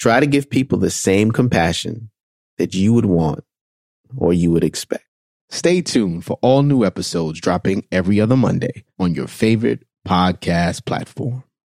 Try to give people the same compassion that you would want or you would expect. Stay tuned for all new episodes dropping every other Monday on your favorite podcast platform.